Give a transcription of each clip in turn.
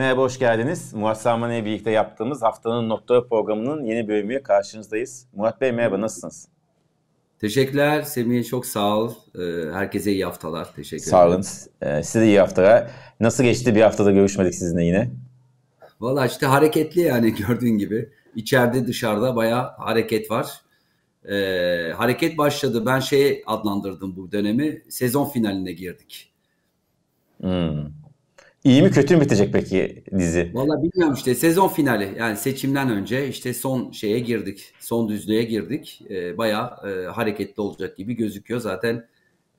Merhaba, hoş geldiniz. Murat Salman ile birlikte yaptığımız haftanın notları programının yeni bölümüyle karşınızdayız. Murat Bey merhaba, nasılsınız? Teşekkürler Semih, çok sağ ol. Ee, herkese iyi haftalar, teşekkür ederim. Sağ olun, ee, size de iyi haftalar. Nasıl geçti? Bir haftada görüşmedik sizinle yine. Valla işte hareketli yani gördüğün gibi. İçeride dışarıda bayağı hareket var. Ee, hareket başladı. Ben şey adlandırdım bu dönemi. Sezon finaline girdik. Hmm. İyi mi kötü mü bitecek peki dizi? Valla bilmiyorum işte sezon finali yani seçimden önce işte son şeye girdik. Son düzlüğe girdik. E, bayağı e, hareketli olacak gibi gözüküyor. Zaten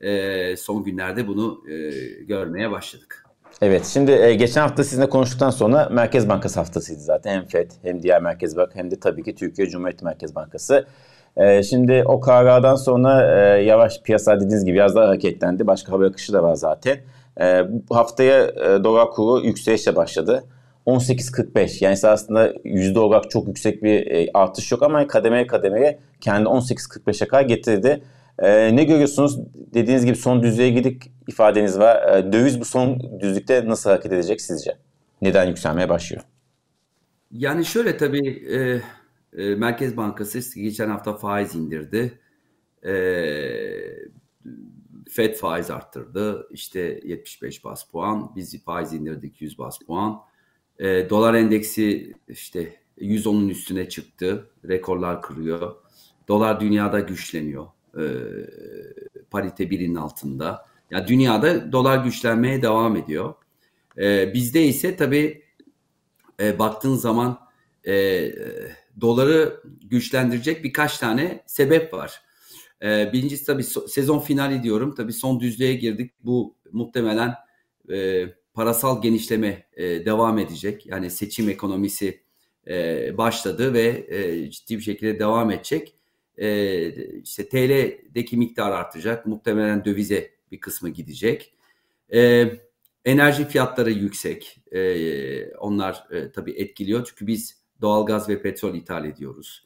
e, son günlerde bunu e, görmeye başladık. Evet şimdi e, geçen hafta sizinle konuştuktan sonra Merkez Bankası haftasıydı zaten. Hem FED hem diğer Merkez Bank hem de tabii ki Türkiye Cumhuriyet Merkez Bankası. E, şimdi o karardan sonra e, yavaş piyasa dediğiniz gibi biraz daha hareketlendi. Başka haber akışı da var zaten. E, haftaya e, dolar kuru yükselişle başladı. 18.45 yani aslında yüzde olarak çok yüksek bir e, artış yok ama kademeye kademeye kendi 18.45'e kadar getirdi. E, ne görüyorsunuz? Dediğiniz gibi son düzlüğe gidik ifadeniz var. E, döviz bu son düzlükte nasıl hareket edecek sizce? Neden yükselmeye başlıyor? Yani şöyle tabii e, e, Merkez Bankası geçen hafta faiz indirdi. E, Fed faiz arttırdı. İşte 75 bas puan. Biz faiz indirdik 100 bas puan. E, dolar endeksi işte 110'un üstüne çıktı. Rekorlar kırıyor. Dolar dünyada güçleniyor. E, parite birinin altında. Ya yani dünyada dolar güçlenmeye devam ediyor. E, bizde ise tabii e, baktığın zaman e, doları güçlendirecek birkaç tane sebep var. E, birincisi tabii sezon finali diyorum. Tabii son düzlüğe girdik. Bu muhtemelen e, parasal genişleme e, devam edecek. Yani seçim ekonomisi e, başladı ve e, ciddi bir şekilde devam edecek. E, işte TL'deki miktar artacak. Muhtemelen dövize bir kısmı gidecek. E, enerji fiyatları yüksek. E, onlar e, tabii etkiliyor. Çünkü biz doğalgaz ve petrol ithal ediyoruz.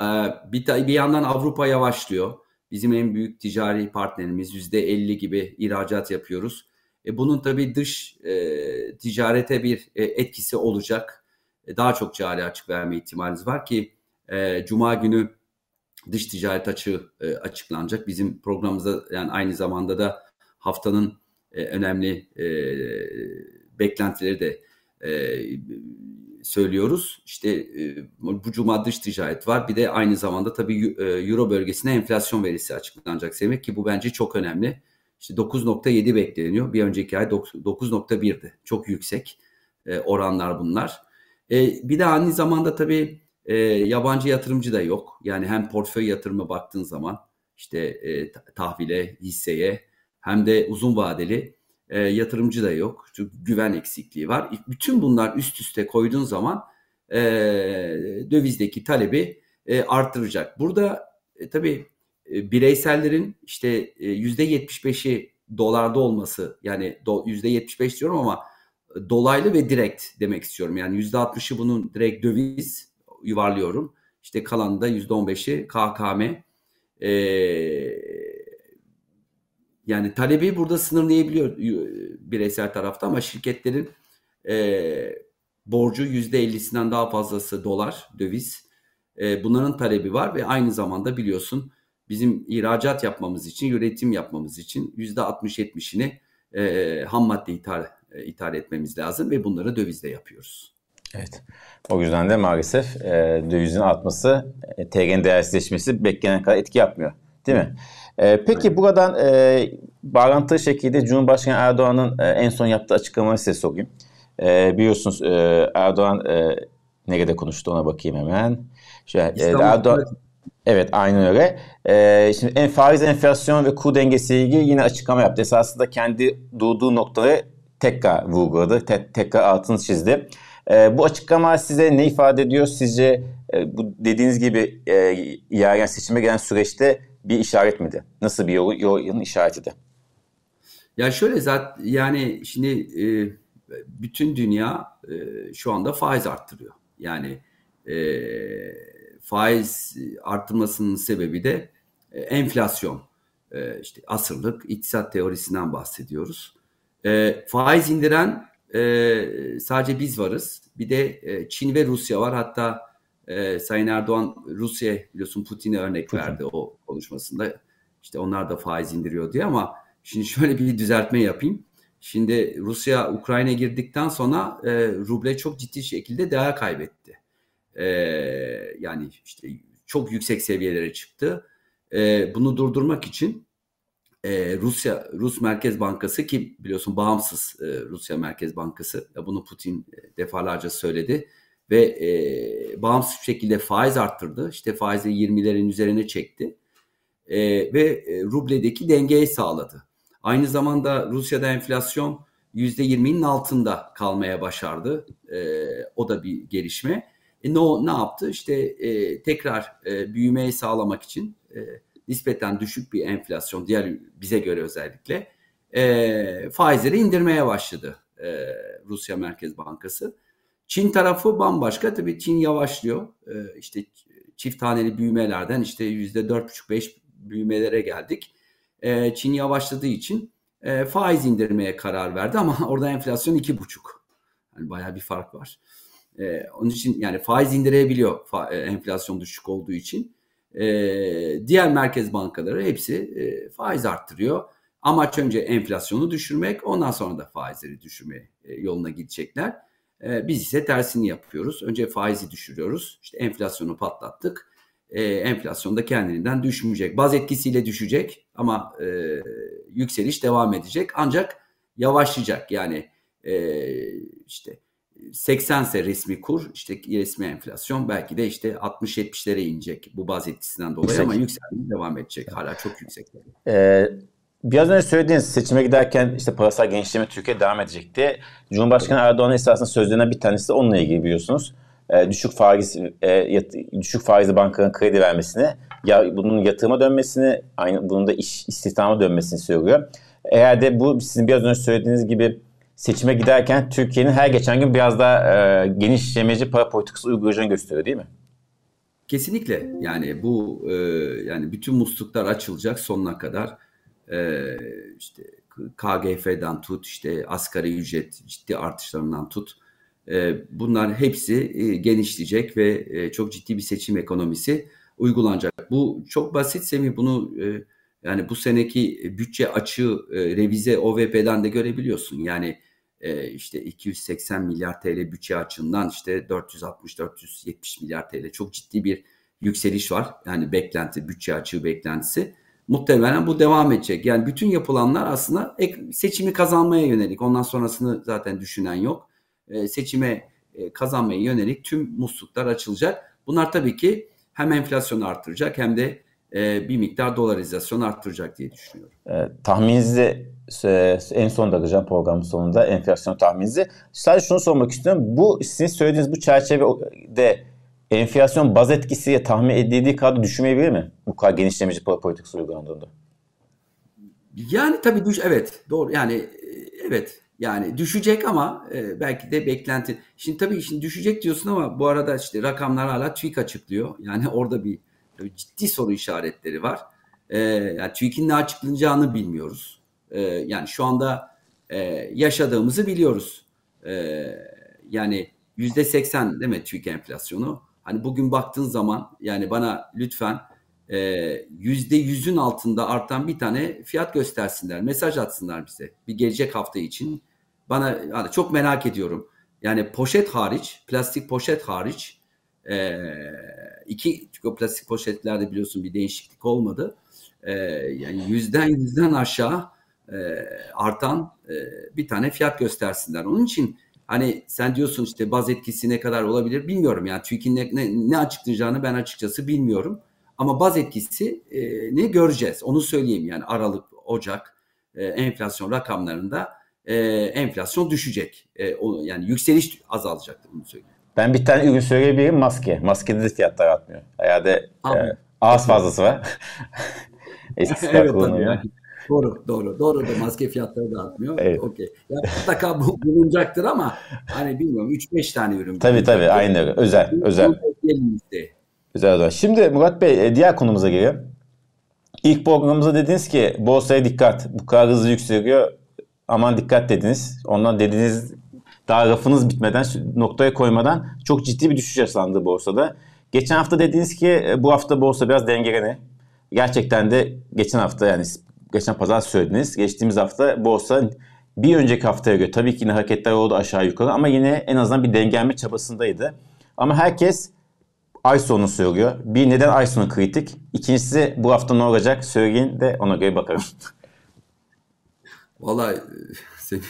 E, bir, bir yandan Avrupa yavaşlıyor. Bizim en büyük ticari partnerimiz yüzde 50 gibi ihracat yapıyoruz. E, bunun tabii dış e, ticarete bir e, etkisi olacak. E, daha çok cari açık verme ihtimaliniz var ki e, Cuma günü dış ticaret açığı e, açıklanacak. Bizim programımızda yani aynı zamanda da haftanın e, önemli e, beklentileri de e, söylüyoruz. İşte e, bu cuma dış ticaret var. Bir de aynı zamanda tabii e, Euro bölgesine enflasyon verisi açıklanacak demek ki bu bence çok önemli. İşte 9.7 bekleniyor. Bir önceki ay 9.1'di. Çok yüksek e, oranlar bunlar. Bir de aynı zamanda tabii yabancı yatırımcı da yok. Yani hem portföy yatırımı baktığın zaman işte tahvile, hisseye hem de uzun vadeli e, yatırımcı da yok. Çünkü güven eksikliği var. Bütün bunlar üst üste koyduğun zaman e, dövizdeki talebi e, arttıracak. Burada e, tabii e, bireysellerin işte yüzde 75'i dolarda olması yani yüzde 75 diyorum ama dolaylı ve direkt demek istiyorum. Yani yüzde 60'ı bunun direkt döviz yuvarlıyorum. İşte kalan da yüzde 15'i KKM. Ee, yani talebi burada sınırlayabiliyor bireysel tarafta ama şirketlerin e, borcu %50'sinden daha fazlası dolar, döviz. E, bunların talebi var ve aynı zamanda biliyorsun bizim ihracat yapmamız için, üretim yapmamız için %60-70'ini e, ham madde ithal, e, ithal etmemiz lazım ve bunları dövizle yapıyoruz. Evet. O yüzden de maalesef e, dövizin artması, e, TL'nin değersizleşmesi beklenen kadar etki yapmıyor. Değil mi? E, peki buradan e, bağlantılı şekilde Cumhurbaşkanı Erdoğan'ın e, en son yaptığı açıklamayı size sorayım. E, biliyorsunuz e, Erdoğan e, nerede konuştu ona bakayım hemen. Şöyle, e, Erdoğan, Evet aynen öyle. Ee, şimdi en faiz enflasyon ve kur dengesiyle ilgili yine açıklama yaptı. Esasında kendi durduğu noktayı tekrar vurguladı. Te- tekrar altını çizdi. Ee, bu açıklama size ne ifade ediyor? Sizce e, bu dediğiniz gibi e, yarın seçime gelen süreçte bir işaret miydi? Nasıl bir yol, yolun işareti Ya şöyle zaten yani şimdi e, bütün dünya e, şu anda faiz arttırıyor. Yani e, faiz arttırmasının sebebi de e, enflasyon. E, işte asırlık iktisat teorisinden bahsediyoruz. E, faiz indiren e, sadece biz varız. Bir de e, Çin ve Rusya var. Hatta e, Sayın Erdoğan Rusya biliyorsun Putin'e örnek Putin. verdi o konuşmasında. İşte onlar da faiz indiriyor diye ama şimdi şöyle bir düzeltme yapayım. Şimdi Rusya Ukrayna girdikten sonra e, ruble çok ciddi şekilde değer kaybetti. E, yani işte çok yüksek seviyelere çıktı. E, bunu durdurmak için e, Rusya Rus Merkez Bankası ki biliyorsun bağımsız e, Rusya Merkez Bankası bunu Putin e, defalarca söyledi ve e, bağımsız şekilde faiz arttırdı. İşte faizi 20'lerin üzerine çekti e, ve e, rubledeki dengeyi sağladı. Aynı zamanda Rusya'da enflasyon %20'nin altında kalmaya başardı. E, o da bir gelişme. E, ne, ne yaptı? İşte e, tekrar e, büyümeyi sağlamak için e, nispeten düşük bir enflasyon, diğer bize göre özellikle e, faizleri indirmeye başladı e, Rusya Merkez Bankası. Çin tarafı bambaşka. Tabii Çin yavaşlıyor. E, işte çift taneli büyümelerden işte yüzde dört buçuk beş büyümelere geldik. E, Çin yavaşladığı için e, faiz indirmeye karar verdi ama orada enflasyon iki buçuk. Yani bayağı bir fark var. E, onun için yani faiz indirebiliyor fa, e, enflasyon düşük olduğu için. E, diğer merkez bankaları hepsi e, faiz arttırıyor. Amaç önce enflasyonu düşürmek ondan sonra da faizleri düşürme e, yoluna gidecekler. E, biz ise tersini yapıyoruz. Önce faizi düşürüyoruz. İşte enflasyonu patlattık. E, enflasyon da kendiliğinden düşmeyecek. Baz etkisiyle düşecek ama e, yükseliş devam edecek. Ancak yavaşlayacak. Yani e, işte 80 ise resmi kur, işte resmi enflasyon belki de işte 60-70'lere inecek bu baz etkisinden dolayı yüksek. ama yükselmeye devam edecek. Hala çok yüksek. Ee, biraz önce söylediğiniz seçime giderken işte parasal genişleme Türkiye devam edecekti. Cumhurbaşkanı Erdoğan esasında sözlerine bir tanesi de onunla ilgili biliyorsunuz. Ee, düşük faiz e, düşük faizli bankaların kredi vermesini, ya bunun yatırıma dönmesini, aynı bunun da iş istihdama dönmesini söylüyor. Eğer de bu sizin biraz önce söylediğiniz gibi seçime giderken Türkiye'nin her geçen gün biraz daha e, genişlemeci para politikası uygulayacağını gösteriyor değil mi? Kesinlikle. Yani bu e, yani bütün musluklar açılacak sonuna kadar. E, işte KGF'den tut, işte asgari ücret ciddi artışlarından tut. E, bunlar hepsi e, genişleyecek ve e, çok ciddi bir seçim ekonomisi uygulanacak. Bu çok basit Semih. Bunu e, yani bu seneki bütçe açığı e, revize OVP'den de görebiliyorsun. Yani e, işte 280 milyar TL bütçe açığından işte 460-470 milyar TL çok ciddi bir yükseliş var. Yani beklenti, bütçe açığı beklentisi. Muhtemelen bu devam edecek. Yani bütün yapılanlar aslında seçimi kazanmaya yönelik. Ondan sonrasını zaten düşünen yok. E, seçime e, kazanmaya yönelik tüm musluklar açılacak. Bunlar tabii ki hem enflasyonu artıracak hem de e, bir miktar dolarizasyon arttıracak diye düşünüyorum. E, tahmininizi en son da alacağım programın sonunda enflasyon tahmininizi. Sadece şunu sormak istiyorum. Bu sizin söylediğiniz bu çerçevede enflasyon baz etkisiyle tahmin edildiği kadar düşmeyebilir mi? Bu kadar genişlemeci para politikası uygulandığında. Yani tabii düş evet doğru yani e, evet yani düşecek ama e, belki de beklenti. Şimdi tabii şimdi düşecek diyorsun ama bu arada işte rakamlar hala TÜİK açıklıyor. Yani orada bir ciddi soru işaretleri var. E, yani TÜİK'in ne açıklanacağını bilmiyoruz. E, yani şu anda e, yaşadığımızı biliyoruz. E, yani yüzde seksen değil mi TÜİK enflasyonu? Hani bugün baktığın zaman yani bana lütfen e, yüzde yüzün altında artan bir tane fiyat göstersinler, mesaj atsınlar bize bir gelecek hafta için. Bana yani çok merak ediyorum. Yani poşet hariç, plastik poşet hariç e, iki çünkü plastik poşetlerde biliyorsun bir değişiklik olmadı. E, yani yüzden yüzden aşağı e, artan e, bir tane fiyat göstersinler. Onun için hani sen diyorsun işte baz etkisi ne kadar olabilir bilmiyorum. Yani TÜİK'in ne, ne, ne açıklayacağını ben açıkçası bilmiyorum. Ama baz etkisi e, ne göreceğiz onu söyleyeyim. Yani Aralık, Ocak e, enflasyon rakamlarında e, enflasyon düşecek. E, o, yani yükseliş azalacaktır bunu söyleyeyim. Ben bir tane ürün söyleyebilirim maske. Maskede de fiyatlar artmıyor. Herhalde e, ağız fazlası var. Eskisi evet, tabii yani. Doğru, doğru. Doğru da maske fiyatları da artmıyor. Evet. Okey. Ya mutlaka bu bulunacaktır ama hani bilmiyorum 3-5 tane ürün. Tabii tabii aynı öyle. Özel, özel. Özel özel. Şimdi Murat Bey e, diğer konumuza geliyor. İlk programımızda dediniz ki borsaya dikkat. Bu kadar hızlı yükseliyor. Aman dikkat dediniz. Ondan dediğiniz daha rafınız bitmeden noktaya koymadan çok ciddi bir düşüş yaşandı borsada. Geçen hafta dediniz ki e, bu hafta borsa biraz dengelene. Gerçekten de geçen hafta yani geçen pazar söylediniz. Geçtiğimiz hafta borsa bir önceki haftaya göre tabii ki yine hareketler oldu aşağı yukarı ama yine en azından bir dengelme çabasındaydı. Ama herkes ay sonu söylüyor. Bir neden ay sonu kritik? İkincisi bu hafta ne olacak? Söyleyin de ona göre bakalım. Vallahi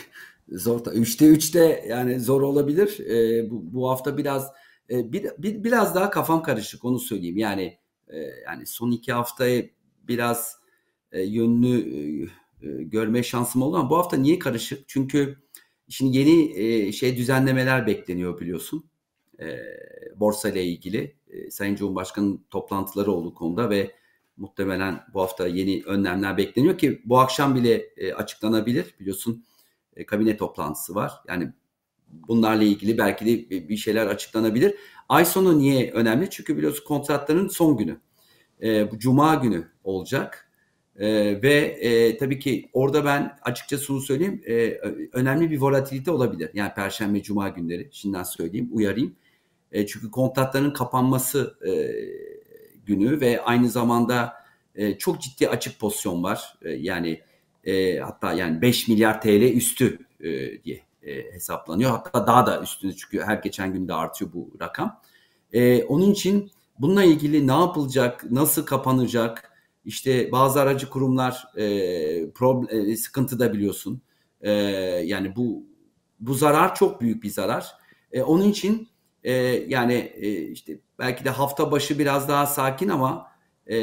zor. Üçte üçte yani zor olabilir. E, bu, bu hafta biraz e, bir, bir, biraz daha kafam karışık onu söyleyeyim. Yani e, yani son iki haftayı biraz e, yönlü e, e, görme şansım oldu ama bu hafta niye karışık? Çünkü şimdi yeni e, şey düzenlemeler bekleniyor biliyorsun. Borsa ile ilgili. E, Sayın Cumhurbaşkanı toplantıları oldu konuda ve muhtemelen bu hafta yeni önlemler bekleniyor ki bu akşam bile açıklanabilir. Biliyorsun e, kabine toplantısı var. Yani bunlarla ilgili belki de bir şeyler açıklanabilir. Ay sonu niye önemli? Çünkü biliyorsun kontratların son günü. Bu cuma günü olacak. E, ve e, tabii ki orada ben açıkça şunu söyleyeyim. E, önemli bir volatilite olabilir. Yani perşembe cuma günleri. Şimdiden söyleyeyim, uyarayım. E, çünkü kontratların kapanması e, günü ve aynı zamanda e, çok ciddi açık pozisyon var. E, yani e, hatta yani 5 milyar TL üstü e, diye e, hesaplanıyor. Hatta daha da üstünde çünkü her geçen günde artıyor bu rakam. E, onun için bununla ilgili ne yapılacak, nasıl kapanacak? İşte bazı aracı kurumlar e, problem, e, sıkıntıda biliyorsun. E, yani bu bu zarar çok büyük bir zarar. E, onun için e, yani e, işte belki de hafta başı biraz daha sakin ama e,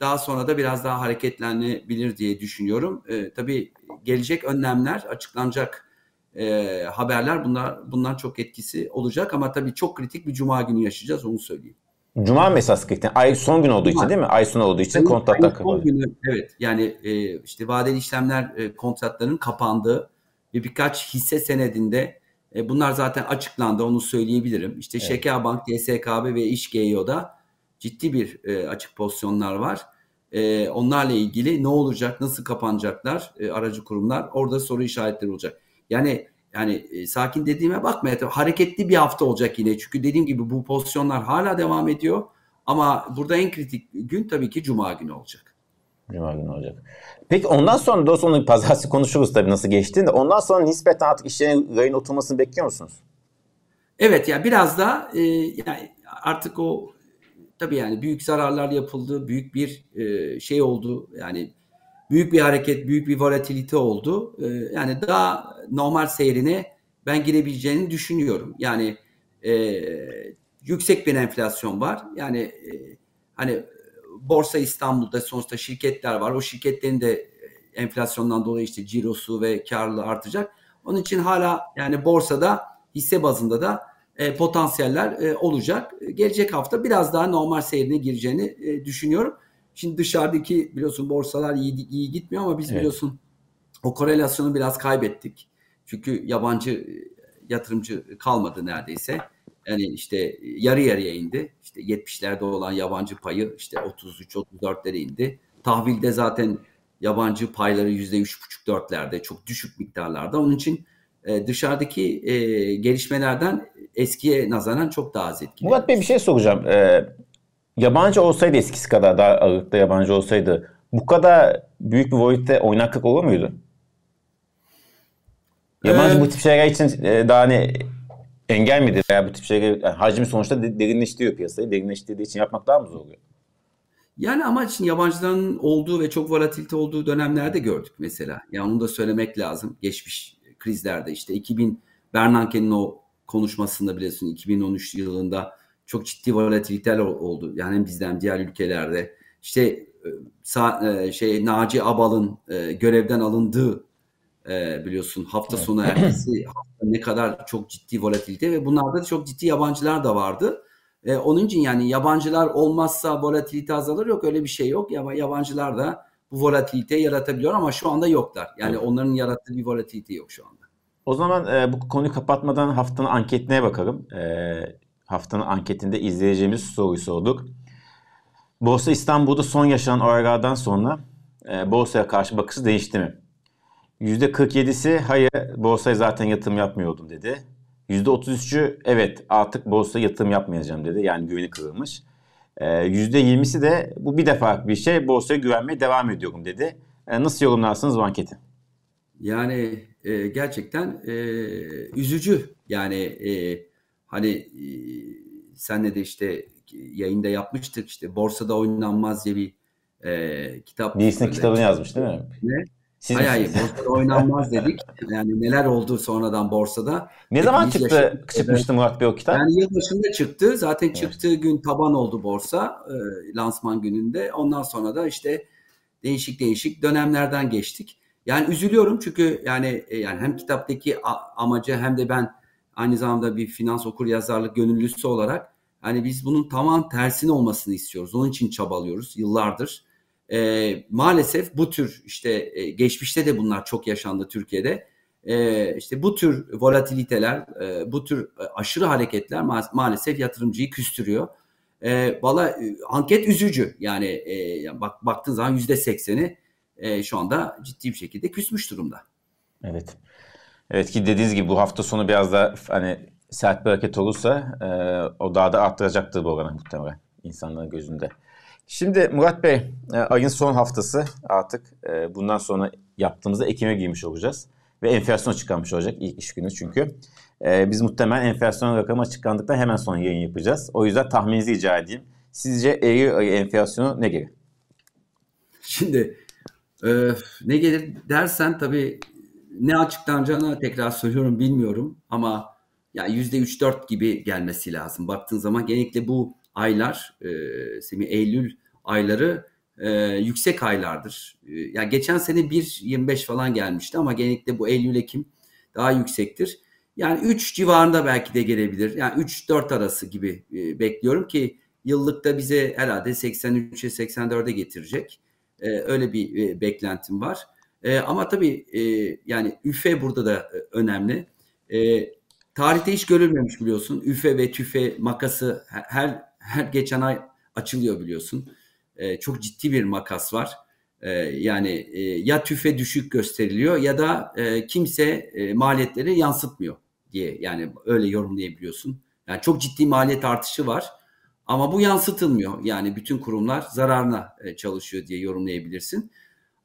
daha sonra da biraz daha hareketlenebilir diye düşünüyorum. E, tabii gelecek önlemler, açıklanacak e, haberler bunlar bunlar çok etkisi olacak ama tabii çok kritik bir cuma günü yaşayacağız onu söyleyeyim. Cuma mı esas kritik? Ay son gün olduğu Cuma. için değil mi? Ay sonu olduğu için kontratlar kapalı. Evet yani e, işte vadeli işlemler e, kontratlarının kapandığı ve birkaç hisse senedinde e, bunlar zaten açıklandı onu söyleyebilirim. İşte evet. Şekerbank, DSKB ve İşGEO'da ciddi bir e, açık pozisyonlar var. E, onlarla ilgili ne olacak, nasıl kapanacaklar e, aracı kurumlar orada soru işaretleri olacak. Yani yani e, sakin dediğime bakma hareketli bir hafta olacak yine. Çünkü dediğim gibi bu pozisyonlar hala devam ediyor. Ama burada en kritik gün tabii ki Cuma günü olacak. Cuma günü olacak. Peki ondan sonra da sonra pazartesi konuşuruz tabii nasıl geçtiğini de. Ondan sonra nispeten artık işlerin rayın oturmasını bekliyor musunuz? Evet ya yani biraz da e, yani artık o tabii yani büyük zararlar yapıldı. Büyük bir e, şey oldu. Yani büyük bir hareket, büyük bir volatilite oldu. E, yani daha normal seyrine ben girebileceğini düşünüyorum. Yani e, yüksek bir enflasyon var. Yani e, hani Borsa İstanbul'da sonuçta şirketler var. O şirketlerin de enflasyondan dolayı işte cirosu ve karlılığı artacak. Onun için hala yani borsada hisse bazında da e, potansiyeller e, olacak. Gelecek hafta biraz daha normal seyrine gireceğini e, düşünüyorum. Şimdi dışarıdaki biliyorsun borsalar iyi, iyi gitmiyor ama biz evet. biliyorsun o korelasyonu biraz kaybettik. Çünkü yabancı e, yatırımcı kalmadı neredeyse. Yani işte yarı yarıya indi. İşte 70'lerde olan yabancı payı işte 33-34'lere indi. Tahvilde zaten yabancı payları %3,5-4'lerde çok düşük miktarlarda. Onun için e, dışarıdaki e, gelişmelerden eskiye nazaran çok daha az etkili. Murat Bey bir şey soracağım. Ee, yabancı olsaydı eskisi kadar daha ağırlıkta yabancı olsaydı bu kadar büyük bir boyutta oynaklık olur muydu? Yabancı ee, bu tip şeyler için e, daha ne engel midir? Veya bu tip şeyler yani hacmi sonuçta derinleştiriyor piyasayı. Derinleştirdiği için yapmak daha mı zor oluyor? Yani ama için yabancıların olduğu ve çok volatilite olduğu dönemlerde gördük mesela. Yani onu da söylemek lazım. Geçmiş krizlerde işte 2000 Bernanke'nin o konuşmasında biliyorsun 2013 yılında çok ciddi volatiliteler oldu. Yani bizden diğer ülkelerde işte e, e, şey Naci Abal'ın e, görevden alındığı biliyorsun hafta sonu ertesi hafta ne kadar çok ciddi volatilite ve bunlarda da çok ciddi yabancılar da vardı. Onun için yani yabancılar olmazsa volatilite azalır yok öyle bir şey yok. Ama yabancılar da bu volatilite yaratabiliyor ama şu anda yoklar. Yani onların yarattığı bir volatilite yok şu anda. O zaman e, bu konuyu kapatmadan haftanın anketine bakalım. E, haftanın anketinde izleyeceğimiz soruyu sorduk. Borsa İstanbul'da son yaşanan olaylardan sonra e, borsaya karşı bakışı değişti mi? %47'si hayır borsaya zaten yatırım yapmıyordum dedi. %33'ü evet artık borsaya yatırım yapmayacağım dedi. Yani güveni kırılmış. %20'si de bu bir defa bir şey borsaya güvenmeye devam ediyorum dedi. Nasıl yorumlarsınız bu anketi? Yani e, gerçekten e, üzücü. Yani e, hani e, senle de işte yayında yapmıştık işte borsada oynanmaz diye bir e, kitap. Birisinin kitabını yazmış değil mi? Ne? Siz hayır hayır borsada oynanmaz dedik. Yani neler oldu sonradan borsada. Ne zaman çıktı yaşadık. çıkmıştı Murat Bey o kitap? Yani yıl başında çıktı. Zaten evet. çıktığı gün taban oldu borsa e, lansman gününde. Ondan sonra da işte değişik değişik dönemlerden geçtik. Yani üzülüyorum çünkü yani e, yani hem kitaptaki amacı hem de ben aynı zamanda bir finans okur yazarlık gönüllüsü olarak hani biz bunun tamam tersine olmasını istiyoruz. Onun için çabalıyoruz yıllardır. E, maalesef bu tür işte e, geçmişte de bunlar çok yaşandı Türkiye'de. E, işte bu tür volatiliteler, e, bu tür e, aşırı hareketler ma- maalesef yatırımcıyı küstürüyor. E, Valla e, anket üzücü yani e, bak baktığın zaman yüzde sekseni e, şu anda ciddi bir şekilde küsmüş durumda. Evet. Evet ki dediğiniz gibi bu hafta sonu biraz da hani sert bir hareket olursa e, o daha da arttıracaktır bu oranı muhtemelen insanların gözünde. Şimdi Murat Bey e, ayın son haftası artık e, bundan sonra yaptığımızda Ekim'e girmiş olacağız. Ve enflasyon açıklanmış olacak ilk iş günü çünkü. E, biz muhtemelen enflasyon rakamı açıklandıktan hemen sonra yayın yapacağız. O yüzden tahmininizi rica edeyim. Sizce Eylül ayı enflasyonu ne gelir? Şimdi ee, ne gelir dersen tabii ne açıklanacağını tekrar söylüyorum bilmiyorum ama ya yüzde üç dört gibi gelmesi lazım. Baktığın zaman genellikle bu aylar, e, Semi Eylül ayları e, yüksek aylardır. E, ya geçen sene 1.25 falan gelmişti ama genellikle bu Eylül Ekim daha yüksektir. Yani 3 civarında belki de gelebilir. Yani 3-4 arası gibi e, bekliyorum ki yıllıkta bize herhalde 83'e 84'e getirecek. E, öyle bir e, beklentim var. E, ama tabii e, yani üfe burada da e, önemli. E, tarihte hiç görülmemiş biliyorsun. Üfe ve tüfe makası her her geçen ay açılıyor biliyorsun. E, çok ciddi bir makas var. E, yani e, ya tüfe düşük gösteriliyor ya da e, kimse e, maliyetleri yansıtmıyor diye yani öyle yorumlayabiliyorsun. Yani çok ciddi maliyet artışı var. Ama bu yansıtılmıyor. Yani bütün kurumlar zararına e, çalışıyor diye yorumlayabilirsin.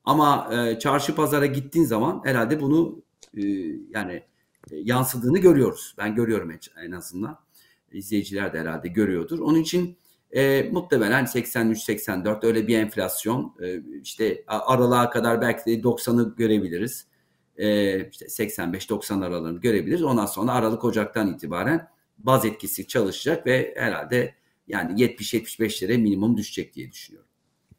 Ama e, çarşı pazara gittiğin zaman herhalde bunu e, yani yansıdığını görüyoruz. Ben görüyorum en azından. İzleyiciler de herhalde görüyordur. Onun için e, muhtemelen 83-84 öyle bir enflasyon e, işte aralığa kadar belki de 90'ı görebiliriz. E, işte 85-90 aralığını görebiliriz. Ondan sonra Aralık Ocak'tan itibaren baz etkisi çalışacak ve herhalde yani 70-75'lere minimum düşecek diye düşünüyorum.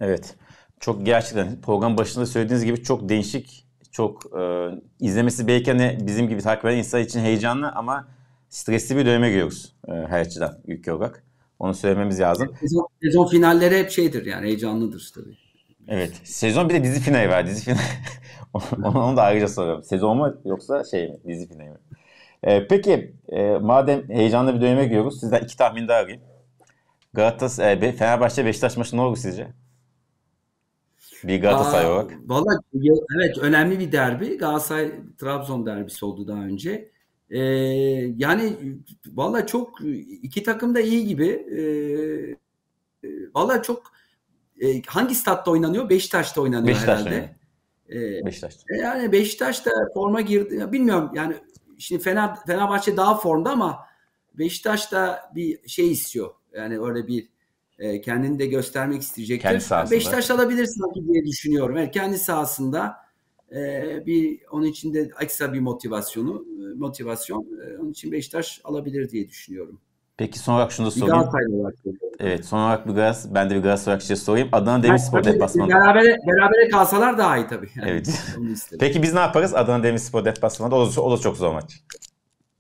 Evet. Çok gerçekten program başında söylediğiniz gibi çok değişik, çok e, izlemesi belki hani bizim gibi takip eden insan için heyecanlı ama stresli bir döneme giriyoruz e, her açıdan ülke olarak. Onu söylememiz lazım. Sezon, sezon finalleri hep şeydir yani heyecanlıdır tabii. Evet. Sezon bir de dizi finali var. Dizi finali. onu, onu da ayrıca soruyorum. Sezon mu yoksa şey mi? Dizi finali mi? Ee, peki e, madem heyecanlı bir döneme giriyoruz sizden iki tahmin daha alayım. Galatasaray, Fenerbahçe Beşiktaş maçı ne olur sizce? Bir Galatasaray olarak. Valla evet önemli bir derbi. Galatasaray Trabzon derbisi oldu daha önce. Ee, yani valla çok iki takım da iyi gibi. Ee, valla çok e, hangi statta oynanıyor? Beşiktaş'ta oynanıyor Beşiktaş herhalde. Ee, Beşiktaş'ta. Yani Beşiktaş da forma girdi. Bilmiyorum yani şimdi Fener, Fenerbahçe daha formda ama Beşiktaş da bir şey istiyor. Yani öyle bir e, kendini de göstermek isteyecektir. Kendi sahasında. Beşiktaş alabilir sanki diye düşünüyorum. Evet, kendi sahasında e, bir onun için de ekstra bir motivasyonu e, motivasyon e, onun için Beşiktaş alabilir diye düşünüyorum. Peki son olarak şunu da sorayım. Evet son olarak bir Galatasaray, ben de bir Galatasaray şey sorayım. Adana Demirspor yani, deplasmanında. Berabere, berabere kalsalar daha iyi tabii. Yani. Evet. Peki biz ne yaparız Adana Demirspor deplasmanında? O da, o da çok zor maç.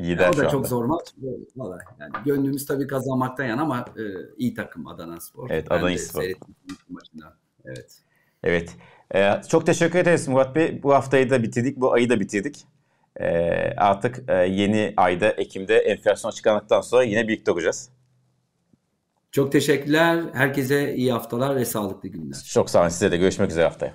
Lider o da çok zor maç. Valla yani gönlümüz tabii kazanmaktan yan ama e, iyi takım Adana Spor. Evet Adana Spor. Evet. Evet. Ee, çok teşekkür ederiz Murat Bey. Bu haftayı da bitirdik. Bu ayı da bitirdik. Ee, artık e, yeni ayda Ekim'de enflasyon açıklandıktan sonra yine birlikte olacağız. Çok teşekkürler. Herkese iyi haftalar ve sağlıklı günler. Çok sağ olun. Size de görüşmek üzere haftaya.